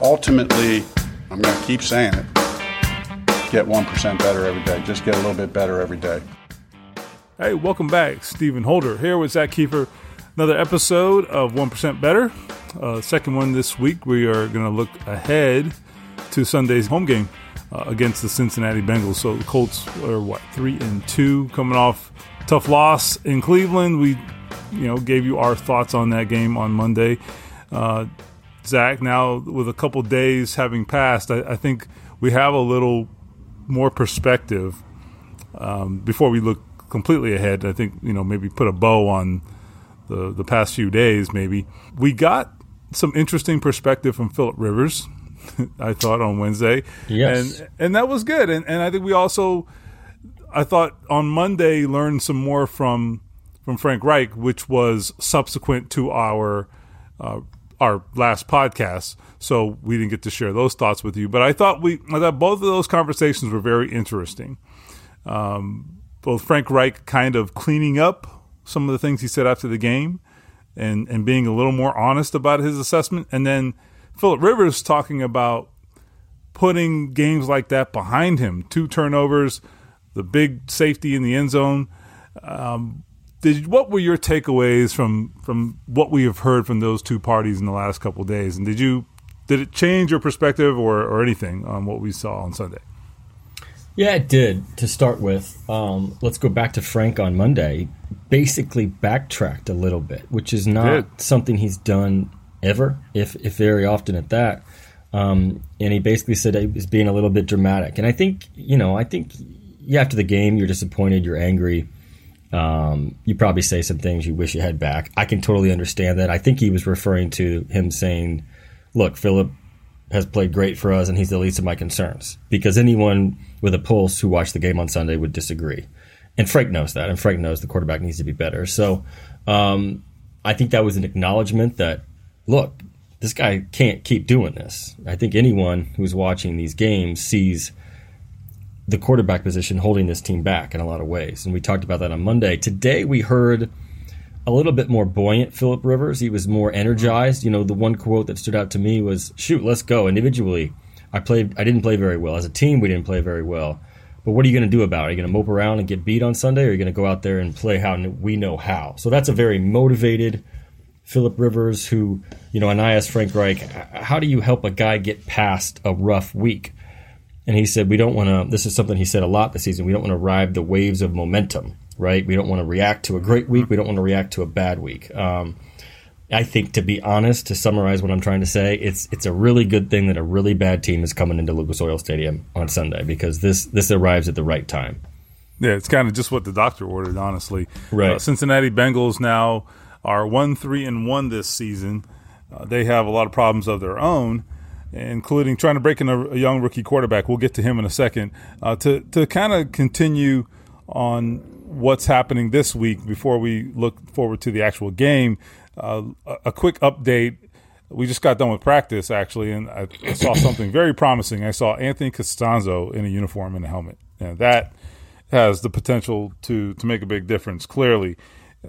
Ultimately, I'm going to keep saying it. Get 1% better every day. Just get a little bit better every day. Hey, welcome back. Stephen Holder here with Zach Keefer. Another episode of 1% Better. Uh, second one this week. We are going to look ahead to Sunday's home game uh, against the Cincinnati Bengals. So the Colts are what three and two, coming off tough loss in Cleveland. We, you know, gave you our thoughts on that game on Monday. Uh, Zach, now with a couple days having passed, I, I, think we have a little more perspective um, before we look completely ahead. I think you know maybe put a bow on the the past few days. Maybe we got some interesting perspective from Philip Rivers. I thought on Wednesday, yes, and and that was good. And and I think we also I thought on Monday learned some more from from Frank Reich, which was subsequent to our uh, our last podcast. So we didn't get to share those thoughts with you. But I thought we I thought both of those conversations were very interesting. Um, both Frank Reich kind of cleaning up some of the things he said after the game, and and being a little more honest about his assessment, and then Philip Rivers talking about putting games like that behind him. Two turnovers the big safety in the end zone. Um, did what were your takeaways from from what we have heard from those two parties in the last couple of days? And did you did it change your perspective or, or anything on what we saw on Sunday? Yeah, it did. To start with, um, let's go back to Frank on Monday. Basically, backtracked a little bit, which is not something he's done ever, if if very often at that. Um, and he basically said he was being a little bit dramatic. And I think, you know, I think yeah, after the game, you're disappointed, you're angry. Um, you probably say some things you wish you had back. I can totally understand that. I think he was referring to him saying, "Look, Philip has played great for us, and he's the least of my concerns." Because anyone with a pulse who watched the game on Sunday would disagree, and Frank knows that, and Frank knows the quarterback needs to be better. So, um, I think that was an acknowledgement that, look, this guy can't keep doing this. I think anyone who's watching these games sees the quarterback position holding this team back in a lot of ways. And we talked about that on Monday. Today we heard a little bit more buoyant Philip Rivers. He was more energized. You know, the one quote that stood out to me was, "Shoot, let's go." Individually, I played I didn't play very well. As a team, we didn't play very well. But what are you going to do about it? Are you going to mope around and get beat on Sunday or are you going to go out there and play how we know how? So that's a very motivated Philip Rivers who, you know, and I asked Frank Reich, how do you help a guy get past a rough week? And he said, we don't want to, this is something he said a lot this season, we don't want to ride the waves of momentum, right? We don't want to react to a great week. We don't want to react to a bad week. Um, I think, to be honest, to summarize what I'm trying to say, it's it's a really good thing that a really bad team is coming into Lucas Oil Stadium on Sunday because this this arrives at the right time. Yeah, it's kind of just what the doctor ordered, honestly. Right. Uh, Cincinnati Bengals now are one three and one this season. Uh, they have a lot of problems of their own including trying to break in a, a, young rookie quarterback. We'll get to him in a second. Uh, to to kind of continue on what's happening this week before we look forward to the actual game. Uh, a, a, quick update. We just got done with practice actually, and I, I saw something very promising. I saw Anthony Castonzo in a uniform and a helmet, and that has the potential to to make a big difference. Clearly,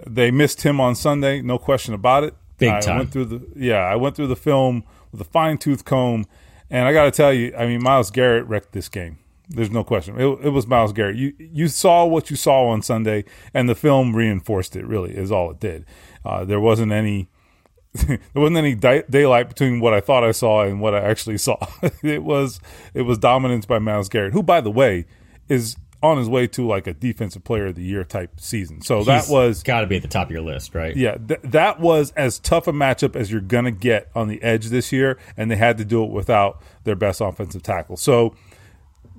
they missed him on Sunday, no question about it. Big I time. went through the yeah, I went through the film with a fine tooth comb. And I got to tell you, I mean, Myles Garrett wrecked this game. There's no question. It, it, was Myles Garrett. You you saw what you saw on Sunday, and the film reinforced it. Really, is all it did. Uh, there wasn't any there wasn't any di- daylight between what I thought I saw and what I actually saw. it was it was dominance by Myles Garrett, who, by the way, is on his way to like a defensive player of the year type season. So He's that was got to be at the top of your list, right? Yeah, th- that was as tough a matchup as you're going to get on the edge this year, and they had to do it without their best offensive tackle. So,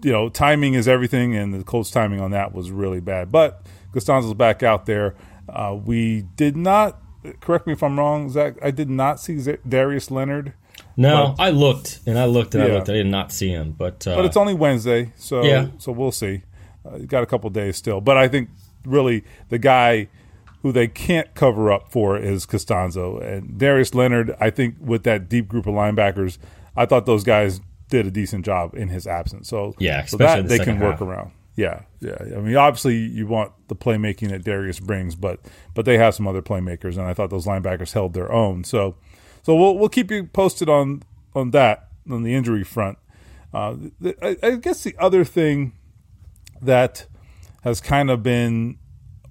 you know, timing is everything, and the Colts' timing on that was really bad. But Castonzo's back out there. Uh, we did not. Correct me if I'm wrong, Zach. I did not see Z- Darius Leonard. No, I looked and I looked and I looked. I did not see him, but, uh, but it's only Wednesday, so Yeah. so we'll see. Uh, you got a couple days still, but I think really the guy who they can't cover up for is Castonzo and Darius Leonard. I think with that deep group of linebackers, I thought those guys did a decent job in his absence. So Yeah, so that the they can work around. Yeah, yeah. I mean, obviously you want the playmaking that Darius brings, but but they have some other playmakers, and I thought those linebackers held their own. So so we'll we'll keep you posted on on that on the injury front. Uh, I, I guess the other thing that has kind of been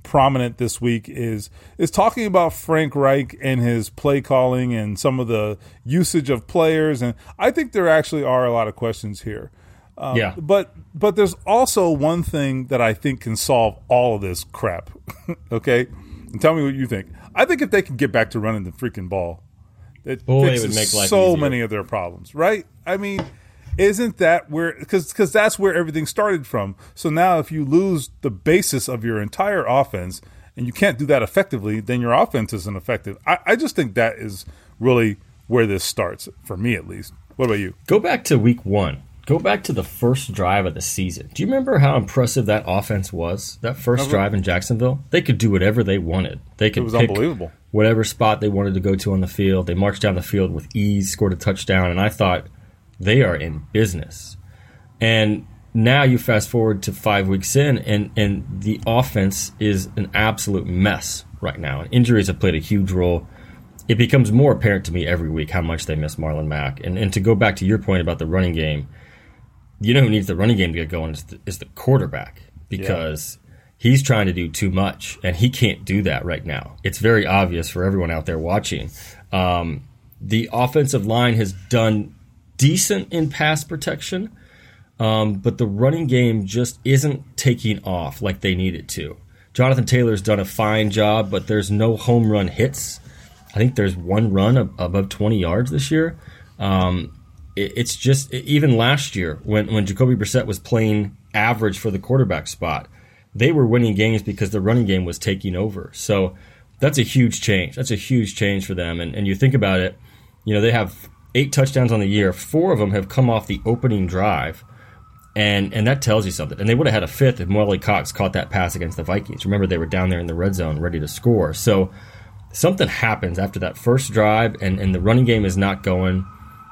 prominent this week is is talking about Frank Reich and his play calling and some of the usage of players and I think there actually are a lot of questions here. Um, Yeah. But but there's also one thing that I think can solve all of this crap. okay? And tell me what you think. I think if they can get back to running the freaking ball, it Boy, it would make life so easier. many of their problems, right? I mean, isn't that where because because that's where everything started from. So now, if you lose the basis of your entire offense and you can't do that effectively, then your offense isn't effective. I, I just think that is really where this starts for me, at least. What about you? Go back to week one. Go back to the first drive of the season. Do you remember how impressive that offense was? That first uh-huh. drive in Jacksonville? They could do whatever they wanted. They could was pick unbelievable. whatever spot they wanted to go to on the field. They marched down the field with ease, scored a touchdown, and I thought they are in business. And now you fast forward to five weeks in, and, and the offense is an absolute mess right now. And injuries have played a huge role. It becomes more apparent to me every week how much they miss Marlon Mack. And, and to go back to your point about the running game, you know who needs the running game to get going is the, is the quarterback because he's trying to do too much and he can't do that right now. It's very obvious for everyone out there watching. Um, the offensive line has done decent in pass protection, um, but the running game just isn't taking off like they need it to. Jonathan Taylor's done a fine job, but there's no home run hits. I think there's one run ab- above 20 yards this year. Um, it- it's just even last year when when Jacoby Brissett was playing average for the quarterback spot, they were winning games because the running game was taking over. So that's a huge change. That's a huge change for them. And and you think about it, you know they have eight touchdowns on the year. Four of them have come off the opening drive. And and that tells you something. And they would have had a fifth if Mo Alie-Cox caught that pass against the Vikings. Remember, they were down there in the red zone ready to score. So something happens after that first drive, and, and the running game is not going,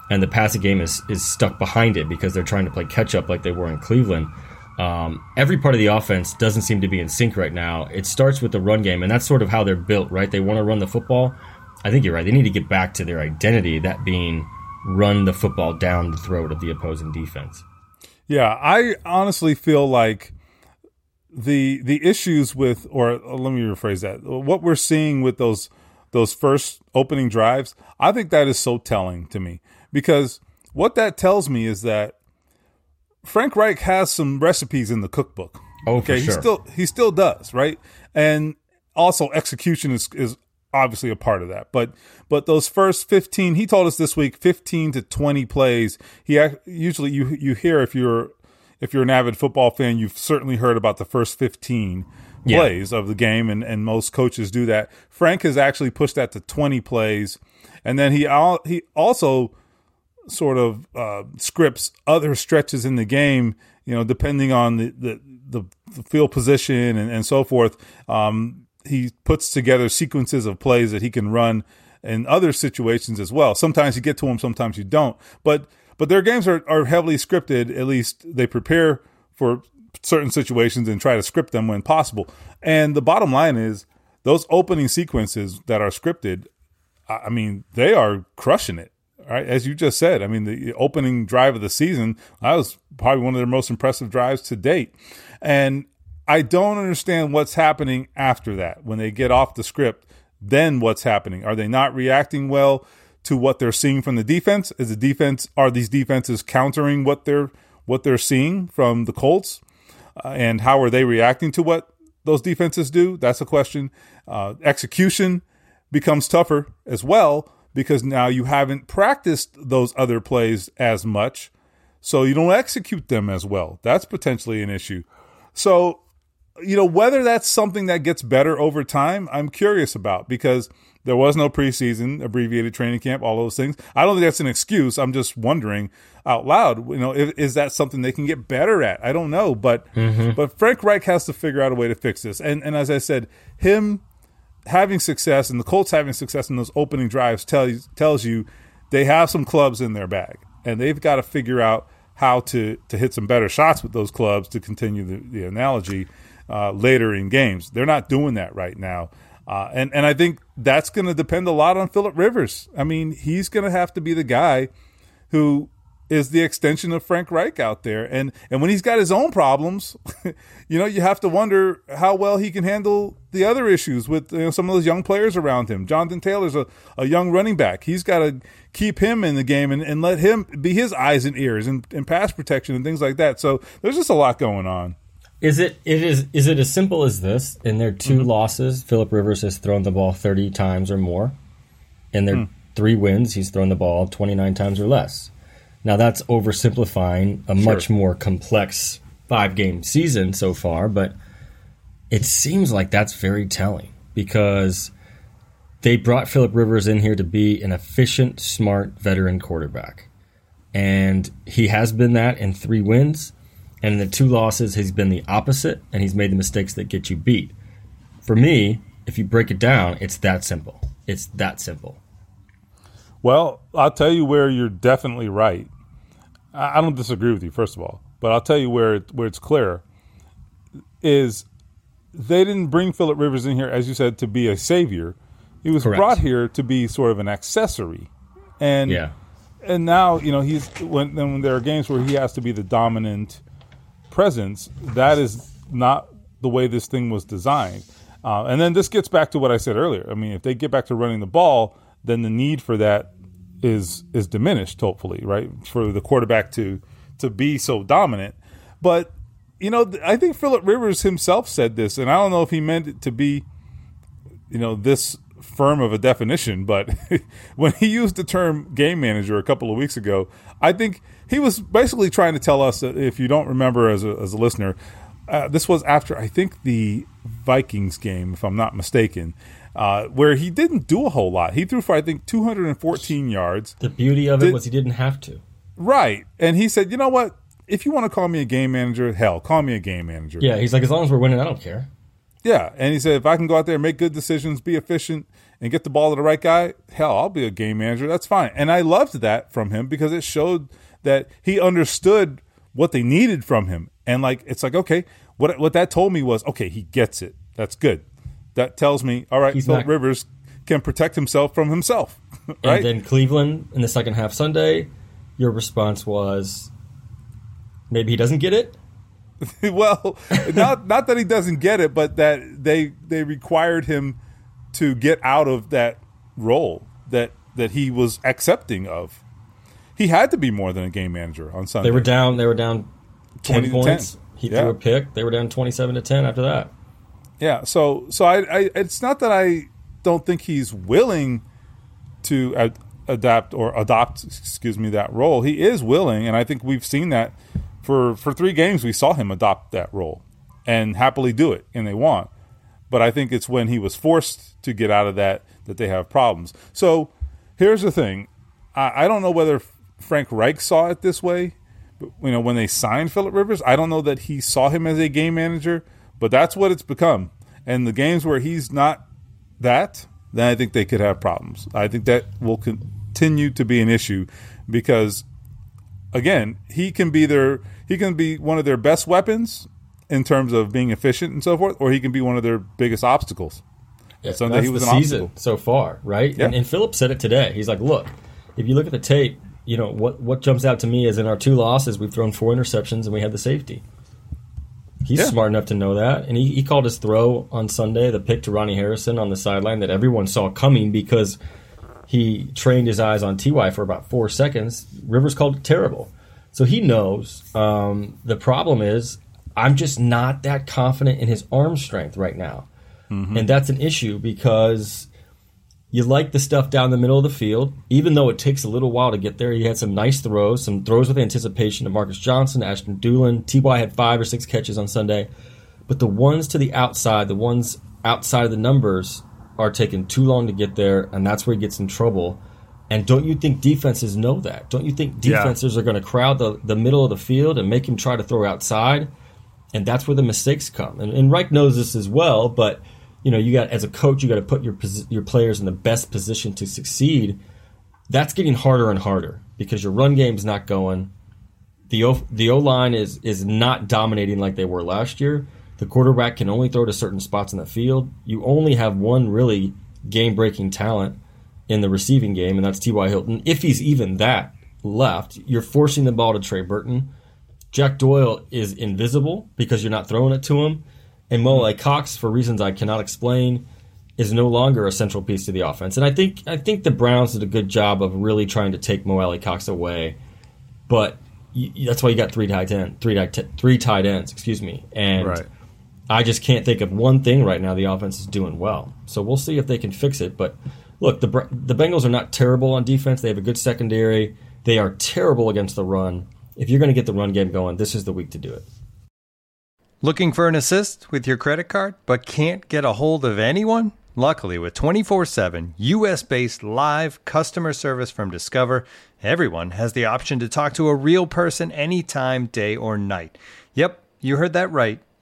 and the passing game is, is stuck behind it because they're trying to play catch up like they were in Cleveland. Um, every part of the offense doesn't seem to be in sync right now. It starts with the run game, and that's sort of how they're built, right? They want to run the football. I think you're right. They need to get back to their identity, that being run the football down the throat of the opposing defense. Yeah, I honestly feel like the the issues with or uh, let me rephrase that. What we're seeing with those those first opening drives, I think that is so telling to me because what that tells me is that Frank Reich has some recipes in the cookbook. Oh, okay, he still he still does, right? And also execution is is obviously a part of that. But but those first 15, he told us this week 15 to 20 plays. He usually you you hear if you're if you're an avid football fan, you've certainly heard about the first 15 Yeah. plays of the game and and most coaches do that. Frank has actually pushed that to 20 plays. And then he he also sort of uh, scripts other stretches in the game, you know, depending on the, the, the, the field position and, and so forth. Um, he puts together sequences of plays that he can run in other situations as well. Sometimes you get to them, sometimes you don't. But but their games are, are heavily scripted. At least they prepare for certain situations and try to script them when possible. And the bottom line is those opening sequences that are scripted I mean, they are crushing it. Right, as you just said. I mean, the opening drive of the season that was probably one of their most impressive drives to date, and I don't understand what's happening after that when they get off the script. Then what's happening? Are they not reacting well to what they're seeing from the defense? Is the defense are these defenses countering what they're what they're seeing from the Colts? Uh, and how are they reacting to what those defenses do? That's a question. Uh, execution becomes tougher as well because now you haven't practiced those other plays as much, so you don't execute them as well. That's potentially an issue. So you know, whether that's something that gets better over time, I'm curious about because there was no preseason, abbreviated training camp, all those things. I don't think that's an excuse. I'm just wondering out loud, you know, if, is that something they can get better at? I don't know, but mm-hmm. but Frank Reich has to figure out a way to fix this. And and as I said, him having success and the Colts having success in those opening drives tells tells you they have some clubs in their bag, and they've got to figure out how to to hit some better shots with those clubs to continue the, the analogy uh, later in games. They're not doing that right now. Uh, and and I think that's going to depend a lot on Philip Rivers. I mean, he's going to have to be the guy who is the extension of Frank Reich out there. And and when he's got his own problems, you know, you have to wonder how well he can handle the other issues with you know, some of those young players around him. Jonathan Taylor's a, a young running back. He's got to keep him in the game and, and let him be his eyes and ears and, and pass protection and things like that. So there's just a lot going on. Is it it is is it as simple as this? In their 2 mm-hmm. losses, Philip Rivers has thrown the ball thirty times or more. In their mm. three wins, he's thrown the ball twenty nine times or less. Now that's oversimplifying a sure. much more complex five game season so far, but it seems like that's very telling because they brought Philip Rivers in here to be an efficient, smart veteran quarterback. And he has been that in three wins. And in the two losses, he's been the opposite, and he's made the mistakes that get you beat. For me, if you break it down, it's that simple. It's that simple. Well, I'll tell you where you're definitely right. I don't disagree with you, first of all, but I'll tell you where it, where it's clear is they didn't bring Philip Rivers in here, as you said, to be a savior. He was Correct. brought here to be sort of an accessory, and yeah. and now you know he's when when there are games where he has to be the dominant presence, that is not the way this thing was designed. Uh, and then this gets back to what I said earlier. I mean, if they get back to running the ball, then the need for that is is diminished. Hopefully, right for the quarterback to to be so dominant. But you know, I think Philip Rivers himself said this, and I don't know if he meant it to be, you know, this firm of a definition, but when he used the term game manager a couple of weeks ago, I think he was basically trying to tell us that if you don't remember as a, as a listener, uh, this was after I think the Vikings game, if I'm not mistaken, uh, where he didn't do a whole lot. He threw for I think 214 yards. The beauty of Did, it was he didn't have to. Right, and he said, "You know what? If you want to call me a game manager, hell, call me a game manager." Yeah, he's like, as long as we're winning, I don't care. Yeah, and he said, if I can go out there and make good decisions, be efficient, and get the ball to the right guy, hell, I'll be a game manager. That's fine. And I loved that from him because it showed that he understood what they needed from him. And like it's like, okay, what what that told me was, okay, he gets it. That's good. That tells me, all right, He's Philip not... Rivers can protect himself from himself. right? And then Cleveland in the second half Sunday, your response was maybe he doesn't get it. well, not not that he doesn't get it, but that they they required him to get out of that role that that he was accepting of. He had to be more than a game manager on Sunday. They were down. They were down ten points. 10. He yeah. threw a pick. They were down twenty-seven to ten after that. Yeah. So so I, I it's not that I don't think he's willing to ad- adapt or adopt excuse me that role. He is willing, and I think we've seen that for for three games. We saw him adopt that role and happily do it, and they won. But I think it's when he was forced to get out of that that they have problems. So here's the thing: I, I don't know whether Frank Reich saw it this way. But, you know, when they signed Philip Rivers, I don't know that he saw him as a game manager, but that's what it's become. And the games where he's not that, then I think they could have problems. I think that will continue to be an issue because, again, he can be their he can be one of their best weapons in terms of being efficient and so forth, or he can be one of their biggest obstacles. Yeah, Sunday that's he was the season obstacle. so far, right? Yeah. And, and Philip said it today. He's like, "Look, if you look at the tape, you know what what jumps out to me is in our two losses we've thrown four interceptions and we had the safety. He's yeah. smart enough to know that, and he, he called his throw on Sunday, the pick to Ronnie Harrison on the sideline that everyone saw coming because he trained his eyes on Ty for about four seconds. Rivers called it terrible, so he knows. Um, the problem is, I'm just not that confident in his arm strength right now, mm-hmm. and that's an issue because you like the stuff down the middle of the field, even though it takes a little while to get there. He had some nice throws, some throws with anticipation to Marcus Johnson, Ashton Dulin. Ty had five or six catches on Sunday. but the ones to the outside, the ones outside of the numbers, are taking too long to get there, and that's where he gets in trouble. And don't you think defenses know that? Don't you think defenses yeah. are going to crowd the, the middle of the field and make him try to throw outside? And that's where the mistakes come. And, and Reich knows this as well, but you know, you got as a coach, you got to put your your players in the best position to succeed. That's getting harder and harder because your run game's not going. The O the O line is is not dominating like they were last year. The quarterback can only throw to certain spots in the field. You only have one really game breaking talent in the receiving game, and that's T.Y. Hilton. If he's even that left, you're forcing the ball to Trey Burton. Jack Doyle is invisible because you're not throwing it to him. And Mo Alie-Cox, for reasons I cannot explain, is no longer a central piece to the offense. And I think I think the Browns did a good job of really trying to take Mo Alie-Cox away. But you, that's why you got three tight end, three three tight ends, excuse me. And right. I just can't think of one thing right now the offense is doing well. So we'll see if they can fix it. But look, the the Bengals are not terrible on defense. They have a good secondary. They are terrible against the run. If you're going to get the run game going, this is the week to do it. Looking for an assist with your credit card, but can't get a hold of anyone? Luckily, with 24 7 US based live customer service from Discover, everyone has the option to talk to a real person anytime, day or night. Yep, you heard that right.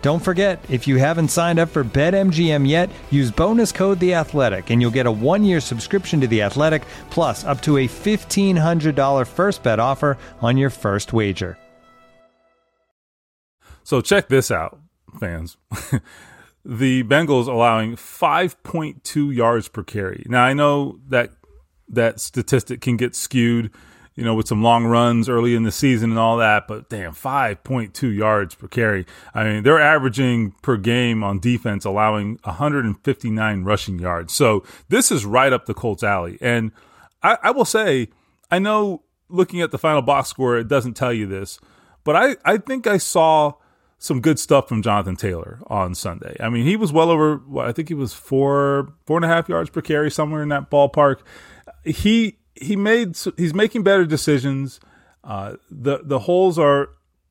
Don't forget, if you haven't signed up for BetMGM yet, use bonus code The Athletic, and you'll get a one-year subscription to The Athletic, plus up to a fifteen hundred dollar first bet offer on your first wager. So check this out, fans. the Bengals allowing 5.2 yards per carry. Now I know that that statistic can get skewed you know, with some long runs early in the season and all that. But damn, 5.2 yards per carry. I mean, they're averaging per game on defense, allowing 159 rushing yards. So this is right up the Colts alley. And I, I will say, I know looking at the final box score, it doesn't tell you this, but I, I think I saw some good stuff from Jonathan Taylor on Sunday. I mean, he was well over, I think he was four, four and a half yards per carry, somewhere in that ballpark. He, he made he's making better decisions. Uh, the the holes are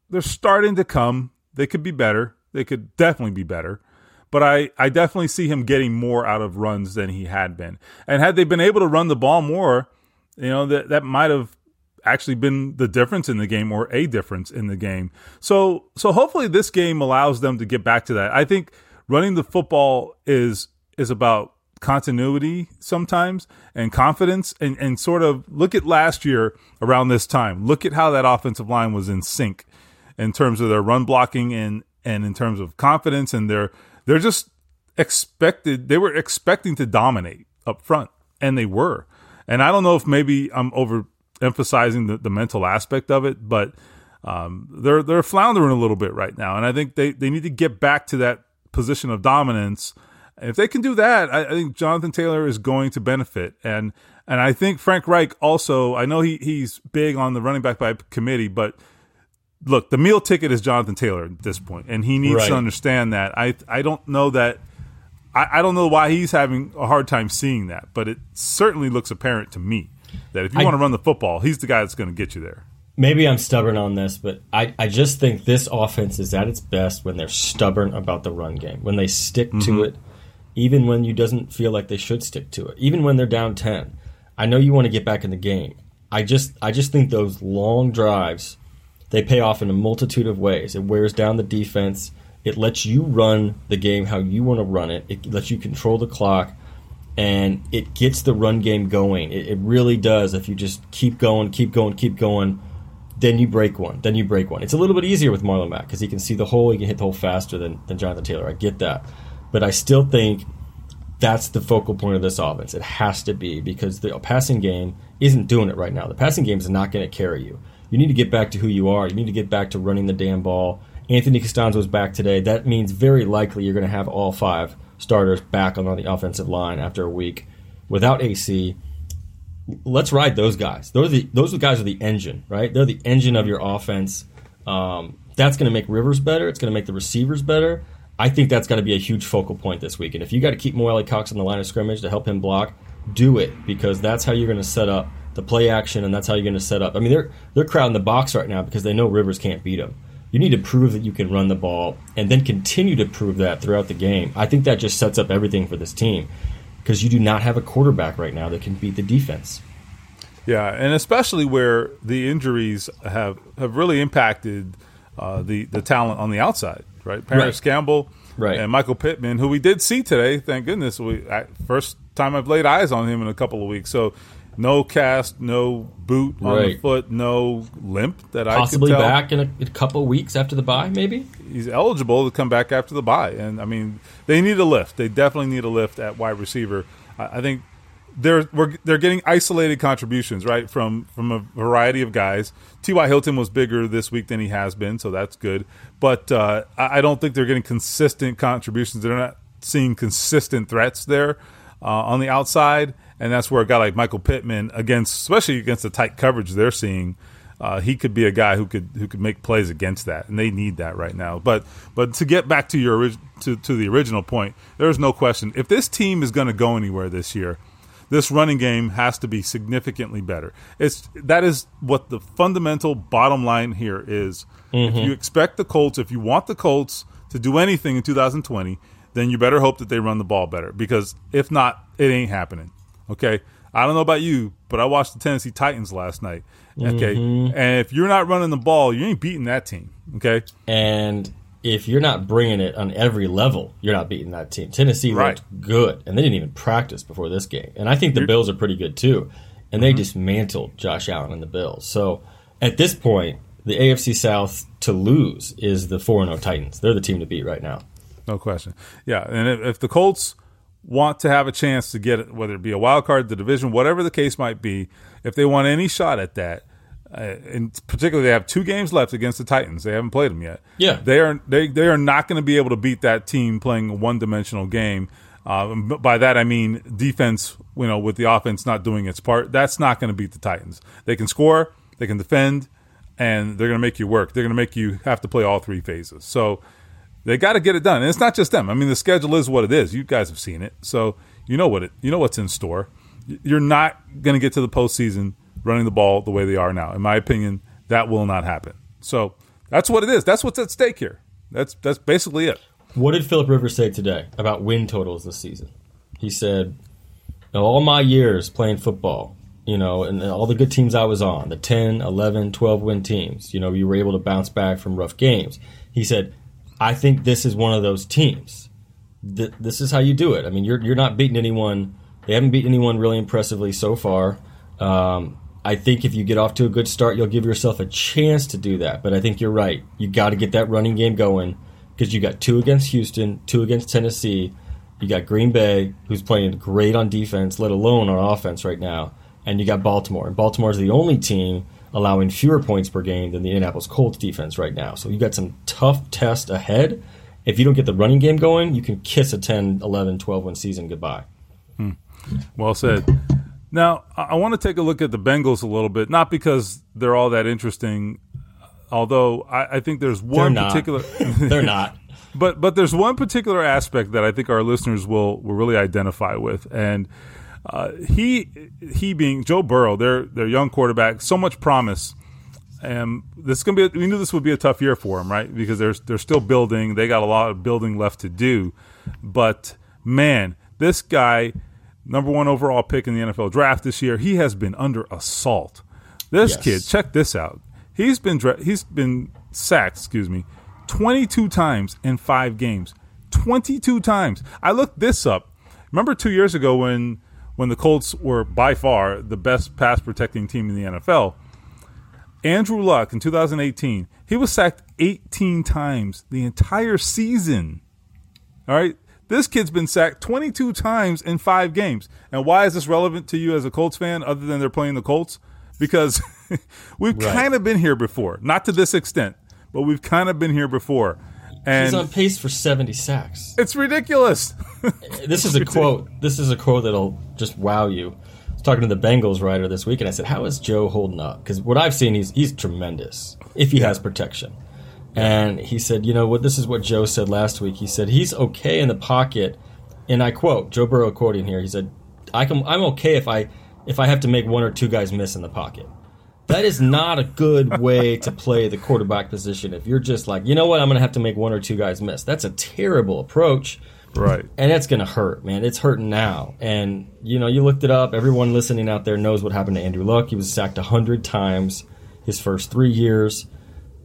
they're starting to come. They could be better. They could definitely be better. But I, I definitely see him getting more out of runs than he had been. And had they been able to run the ball more, you know, that, that might have actually been the difference in the game or a difference in the game. So so hopefully this game allows them to get back to that. I think running the football is is about continuity sometimes and confidence and, and sort of look at last year around this time. Look at how that offensive line was in sync in terms of their run blocking and, and in terms of confidence and they're they're just expected they were expecting to dominate up front and they were. And I don't know if maybe I'm over emphasizing the, the mental aspect of it, but um, they're they're floundering a little bit right now. And I think they, they need to get back to that position of dominance if they can do that, I, I, think Jonathan Taylor is going to benefit. And and I think Frank Reich also. I know he he's big on the running back by committee, but look, the meal ticket is Jonathan Taylor at this point, and he needs right. to understand that. I I don't know that. I, I don't know why he's having a hard time seeing that, but it certainly looks apparent to me that if you I, want to run the football, he's the guy that's going to get you there. maybe I'm stubborn on this, but I, I just think this offense is at its best when they're stubborn about the run game, when they stick mm-hmm. to it, even when you doesn't feel like they should stick to it, even when they're down ten. I know you want to get back in the game. I just I just think those long drives they pay off in a multitude of ways. It wears down the defense. It lets you run the game how you want to run it. It lets you control the clock and it gets the run game going. It, it, really does. If you just keep going, keep going, keep going, then you break one. Then you break one. It's a little bit easier with Marlon Mack because he can see the hole. He can hit the hole faster than, than Jonathan Taylor. I get that. But I still think that's the focal point of this offense. It has to be because the passing game isn't doing it right now. The passing game is not going to carry you. You need to get back to who you are. You need to get back to running the damn ball. Anthony Castonzo is back today. That means very likely you're going to have all five starters back on the offensive line after a week without AC. Let's ride those guys. Those are the those guys are the engine, right? They're the engine of your offense. Um, that's going to make Rivers better. It's going to make the receivers better. I think that's going to be a huge focal point this week. And if you got to keep Mo Alie-Cox on the line of scrimmage to help him block, do it because that's how you're going to set up the play action, and that's how you're going to set up. I mean, they're they're crowding the box right now because they know Rivers can't beat them you need to prove that you can run the ball and then continue to prove that throughout the game. I think that just sets up everything for this team because you do not have a quarterback right now that can beat the defense. Yeah, and especially where the injuries have have really impacted uh, the the talent on the outside, right? Parris right. Campbell, right. and Michael Pittman, who we did see today. Thank goodness, we I, first time I've laid eyes on him in a couple of weeks. So no cast, no boot on right. the foot, no limp that Possibly I possibly back in a, a, couple of weeks after the bye, maybe. He's eligible to come back after the bye, and I mean they need a lift. They definitely need a lift at wide receiver. I, I think they're they're getting isolated contributions right from from a variety of guys. T.Y. Hilton was bigger this week than he has been, so that's good. But uh, I, I don't think they're getting consistent contributions. They're not seeing consistent threats there uh, on the outside and that's where a guy like Michael Pittman, against especially against the tight coverage they're seeing, uh, he could be a guy who could who could make plays against that, and they need that right now. But but to get back to your to to the original point, there's no question if this team is going to go anywhere this year, this running game has to be significantly better. It's that is what the fundamental bottom line here is. Mm-hmm. If you expect the Colts, if you want the Colts to do anything in 2020, then you better hope that they run the ball better because if not, it ain't happening. Okay. I don't know about you, but I watched the Tennessee Titans last night. Okay. Mm-hmm. And if you're not running the ball, you ain't beating that team. Okay. And if you're not bringing it on every level, you're not beating that team. Tennessee right. looked good, and they didn't even practice before this game. And I think the Bills are pretty good too. And they mm-hmm. dismantled Josh Allen and the Bills. So at this point, the AFC South to lose is the 4 0 Titans. They're the team to beat right now. No question. Yeah. And if, if the Colts want to have a chance to get it, whether it be a wild card, the division, whatever the case might be, if they want any shot at that, and particularly they have two games left against the Titans. They haven't played them yet. Yeah, they are they they are not going to be able to beat that team playing a one dimensional game. Uh, by that I mean defense. You know, with the offense not doing its part, that's not going to beat the Titans. They can score, they can defend, and they're going to make you work. They're going to make you have to play all three phases. So they got to get it done. And it's not just them. I mean, the schedule is what it is. You guys have seen it, so you know what it. You know what's in store. You're not going to get to the postseason running the ball the way they are now. In my opinion, that will not happen. So that's what it is. That's what's at stake here. That's that's basically it. What did Philip Rivers say today about win totals this season? He said, "All my years playing football, you know, and all the good teams I was on, the 10, 11, 12 win teams, you know, you were able to bounce back from rough games." He said, I think this is one of those teams. Th- this is how you do it. I mean, you're you're not beating anyone. They haven't beaten anyone really impressively so far. Um, I think if you get off to a good start, you'll give yourself a chance to do that. But I think you're right. You got to get that running game going because you got two against Houston, two against Tennessee. You got Green Bay, who's playing great on defense, let alone on offense right now, and you got Baltimore. And Baltimore's the only team allowing fewer points per game than the Indianapolis Colts defense right now. So you got some tough tests ahead. If you don't get the running game going, you can kiss a 10, 11, 12 win season goodbye. Hmm. Well said. Now, I want to take a look at the Bengals a little bit, not because they're all that interesting, although I, I think there's one they're particular. they're not. But but there's one particular aspect that I think our listeners will will really identify with, and uh, he he being Joe Burrow, their their young quarterback, so much promise. and this is gonna be. A, we knew this would be a tough year for them, right? Because they're they're still building. They got a lot of building left to do. But man, this guy, number one overall pick in the NFL draft this year, he has been under assault. This Yes. kid, check this out. He's been dra- he's been sacked. Excuse me, twenty two times in five games. Twenty two times. I looked this up. Remember two years ago when when the Colts were by far the best pass protecting team in the NFL. Andrew Luck in 2018, he was sacked 18 times the entire season. All right. This kid's been sacked 22 times in five games. And why is this relevant to you as a Colts fan, other than they're playing the Colts? Because we've Right. kind of been here before. Not to this extent, but we've kind of been here before. And He's on pace for 70 sacks. it's ridiculous. This is a quote. This is a quote that'll just wow you. I was talking to the Bengals writer this week, and I said, "How is Joe holding up?" Because what I've seen, he's he's tremendous if he has protection. And he said, "You know what? This is what Joe said last week. He said he's okay in the pocket, and I quote Joe Burrow quoting here. He said, "I can I'm okay if I if I have to make one or two guys miss in the pocket." That is not a good way to play the quarterback position. If you're just like, you know what, I'm going to have to make one or two guys miss. That's a terrible approach right. and it's gonna hurt, man. It's hurting now. And you know, you looked it up. Everyone listening out there knows what happened to Andrew Luck. He was sacked hundred times his first three years.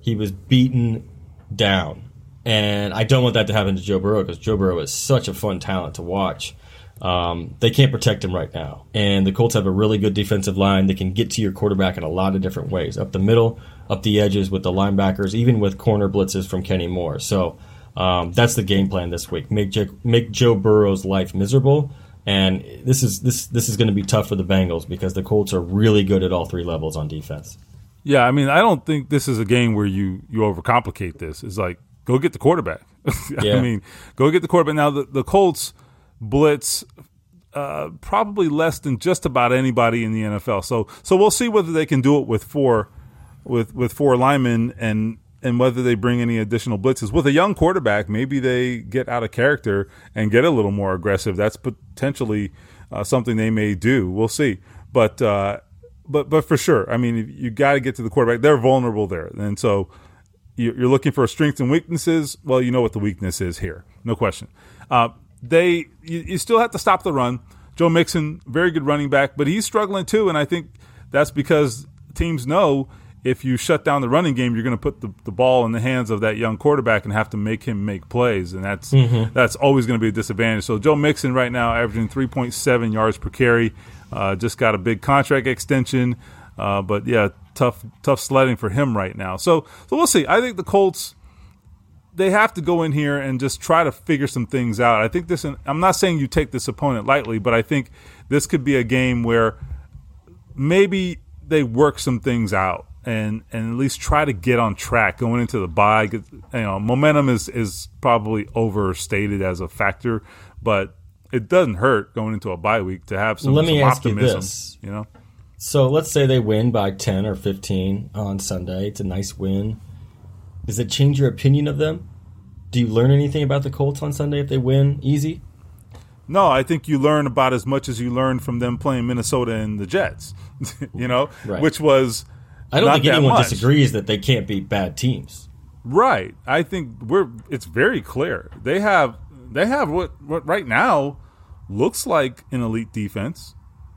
He was beaten down, and I don't want that to happen to Joe Burrow because Joe Burrow is such a fun talent to watch. Um, they can't protect him right now, and the Colts have a really good defensive line. They can get to your quarterback in a lot of different ways, up the middle, up the edges with the linebackers, even with corner blitzes from Kenny Moore. So um, that's the game plan this week. Make Joe, make Joe Burrow's life miserable, and this is this this is going to be tough for the Bengals because the Colts are really good at all three levels on defense. Yeah, I mean, I don't think this is a game where you you overcomplicate this. It's like go get the quarterback. Yeah. I mean, go get the quarterback. Now the, the Colts blitz uh, probably less than just about anybody in the NFL. So so we'll see whether they can do it with four with with four linemen and and whether they bring any additional blitzes with a young quarterback. Maybe they get out of character and get a little more aggressive. That's potentially uh, something they may do. We'll see, but. Uh, but but for sure, I mean, you got to get to the quarterback. They're vulnerable there, and so you- you're looking for strengths and weaknesses. Well, you know what the weakness is here, no question. Uh, they you, you still have to stop the run. Joe Mixon, very good running back, but he's struggling too, and I think that's because teams know if you shut down the running game, you're going to put the, the ball in the hands of that young quarterback and have to make him make plays, and that's that's always going to be a disadvantage. So Joe Mixon right now averaging 3.7 yards per carry, uh, just got a big contract extension, uh, but yeah, tough tough sledding for him right now. So so we'll see. I think the Colts they have to go in here and just try to figure some things out. I think this. I'm not saying you take this opponent lightly, but I think this could be a game where maybe they work some things out and and at least try to get on track going into the bye. You know, momentum is is probably overstated as a factor, but it doesn't hurt going into a bye week to have some, Let me some ask you optimism. this. You know, So let's say they win by 10 or 15 on Sunday. It's a nice win. Does it change your opinion of them? Do you learn anything about the Colts on Sunday if they win easy? No, I think you learn about as much as you learned from them playing Minnesota and the Jets. you know, Right. which was I don't think anyone much. disagrees that they can't beat bad teams. Right. I think we're. It's very clear they have they have what what right now looks like an elite defense.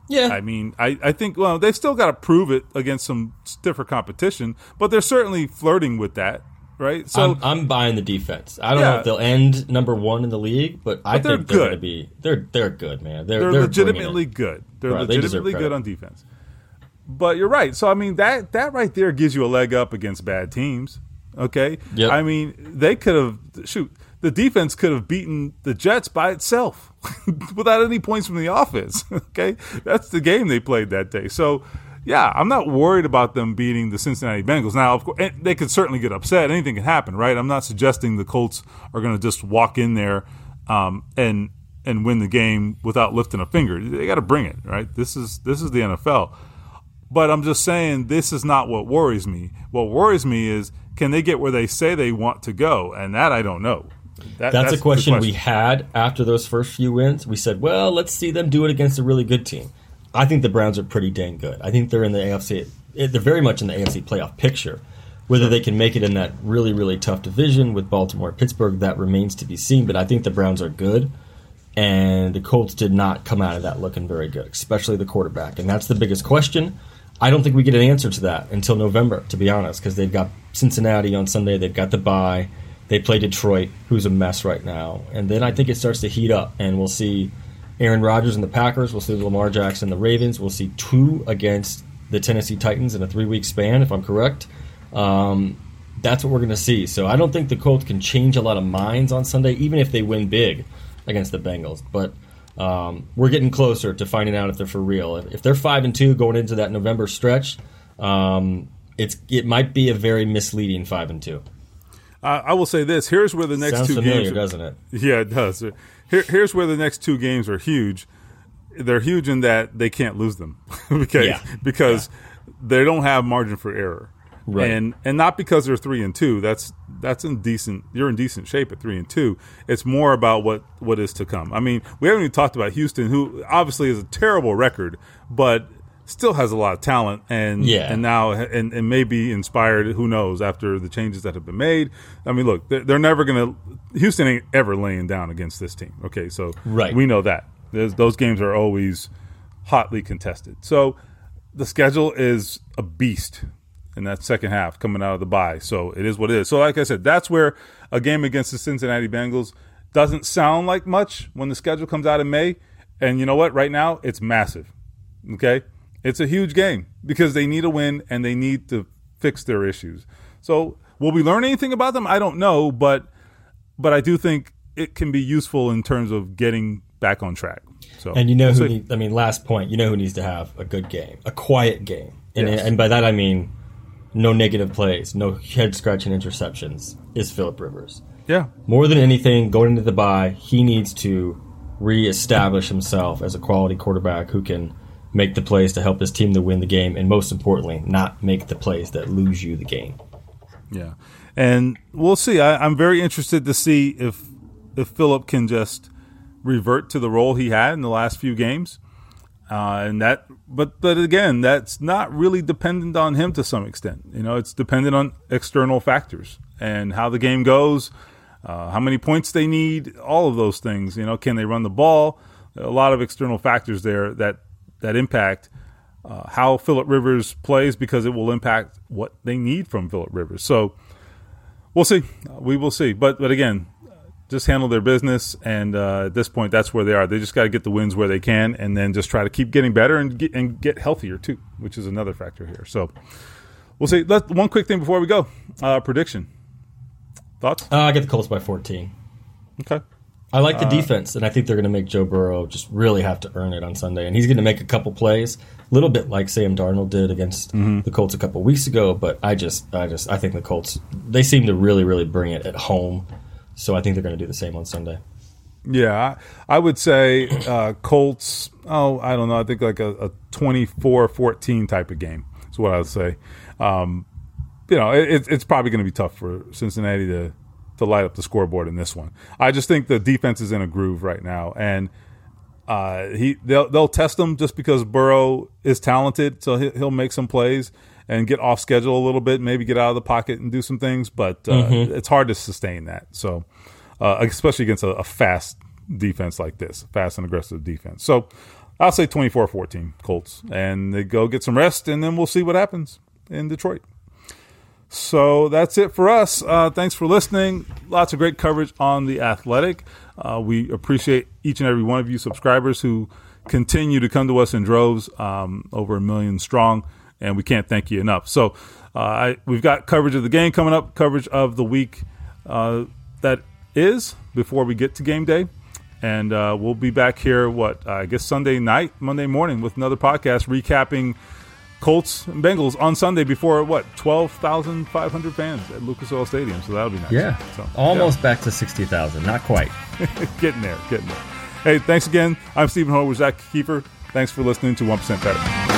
Yeah. I mean, I, I think well they've still got to prove it against some stiffer competition, but they're certainly flirting with that. Right. So I'm, I'm buying the defense. I don't Yeah. know if they'll end number one in the league, but I they're think they're going to be they're they're good, man. They're they're, they're, legitimately good. They're Right, they legitimately good on defense. But you're right. So I mean that that right there gives you a leg up against bad teams. Okay. Yep. I mean they could have shoot the defense could have beaten the Jets by itself without any points from the offense. Okay, that's the game they played that day. So. Yeah, I'm not worried about them beating the Cincinnati Bengals. Now, of course, they could certainly get upset. Anything can happen, right? I'm not suggesting the Colts are going to just walk in there um, and and win the game without lifting a finger. They got to bring it, right? This is this is the NFL. But I'm just saying this is not what worries me. What worries me is can they get where they say they want to go, and that I don't know. That, That's, a the question, we had after those first few wins. We said, well, let's see them do it against a really good team. I think the Browns are pretty dang good. I think they're in the AFC eh, they're very much in the AFC playoff picture. Whether they can make it in that really, really tough division with Baltimore Pittsburgh, that remains to be seen. But I think the Browns are good, and the Colts did not come out of that looking very good, especially the quarterback. And that's the biggest question. I don't think we get an answer to that until November, to be honest, because they've got Cincinnati on Sunday, they've got the bye, they play Detroit, who's a mess right now, and then I think it starts to heat up, and we'll see Aaron Rodgers and the Packers, we'll see Lamar Jackson and the Ravens, we'll see two against the Tennessee Titans in a three week span, if I'm correct. Um, that's what we're going to see. So I don't think the Colts can change a lot of minds on Sunday, even if they win big against the Bengals. But um, we're getting closer to finding out if they're for real. If, if they're five and two going into that November stretch, um, it's it might be a very misleading five and two. Uh, I will say this: here's where the next Sounds too familiar, games, doesn't it? Yeah, it does. Here, here's where the next two games are huge. They're huge in that they can't lose them because Yeah. because they don't have margin for error, Right. and and not because they're three and two. That's that's in decent. You're in decent shape at three and two. It's more about what what is to come. I mean, we haven't even talked about Houston, who obviously is a terrible record, but still has a lot of talent and Yeah. and now and, and may be inspired who knows after the changes that have been made. I mean look they're, they're never gonna houston ain't ever laying down against this team. Okay so Right. we know that. There's, those games are always hotly contested. So the schedule is a beast in that second half coming out of the bye. So it is what it is. So like i said that's where a game against the cincinnati bengals doesn't sound like much when the schedule comes out in may. And you know what? Right now it's massive. Okay. It's a huge game because they need a win and they need to fix their issues. So, will we learn anything about them? I don't know, but but I do think it can be useful in terms of getting back on track. So, And you know who? see. Need, I mean, last point. You know who needs to have a good game, a quiet game, and Yes. and by that I mean no negative plays, no head scratching interceptions. Is Philip Rivers yeah, more than anything going into the bye? He needs to reestablish himself as a quality quarterback who can make the plays to help his team to win the game, and most importantly, not make the plays that lose you the game. yeah, and we'll see. I, I'm very interested to see if if Philip can just revert to the role he had in the last few games. Uh, and that, but but again, that's not really dependent on him to some extent. You know, it's dependent on external factors and how the game goes, uh, how many points they need, all of those things. You know, can they run the ball? A lot of external factors there that that impact uh, how Philip Rivers plays because it will impact what they need from Philip Rivers. So we'll see. We will see. But but again, just handle their business, and uh, at this point, that's where they are. They just got to get the wins where they can, and then just try to keep getting better and get and get healthier too, which is another factor here. So we'll see. Let, one quick thing before we go: uh, prediction. Thoughts? Uh, I get the Colts by 14. Okay. I like the defense, and I think they're going to make Joe Burrow just really have to earn it on Sunday. And he's going to make a couple plays, a little bit like Sam Darnold did against the Colts a couple weeks ago. But I just, I just, I think the Colts they seem to really, really bring it at home. So I think they're going to do the same on Sunday. Yeah, I, I would say uh, Colts. Oh, I don't know. I think like a, a 24-14 type of game. Is what I would say. Um, you know, it, it's probably going to be tough for Cincinnati to to light up the scoreboard in this one. I just think the defense is in a groove right now, and uh, he they'll they'll test him just because Burrow is talented, so he, he'll make some plays and get off schedule a little bit, maybe get out of the pocket and do some things, but uh, it's hard to sustain that. So, uh, especially against a, a fast defense like this, fast and aggressive defense. So, I'll say 24-14 Colts, and they go get some rest, and then we'll see what happens in Detroit. So that's it for us. Uh, thanks for listening. Lots of great coverage on the Athletic. Uh, we appreciate each and every one of you subscribers who continue to come to us in droves, um, over a million strong, and we can't thank you enough. So uh, I, we've got coverage of the game coming up, coverage of the week uh, that is before we get to game day. And uh, we'll be back here, what, I guess Sunday night, Monday morning, with another podcast recapping Colts and Bengals on Sunday before what twelve thousand five hundred fans at Lucas Oil Stadium. So that'll be nice. Yeah, so, almost back to sixty thousand. Not quite. getting there, getting there. Hey, thanks again. I'm Stephen Ho with Zak Keefer. Thanks for listening to One Percent Better.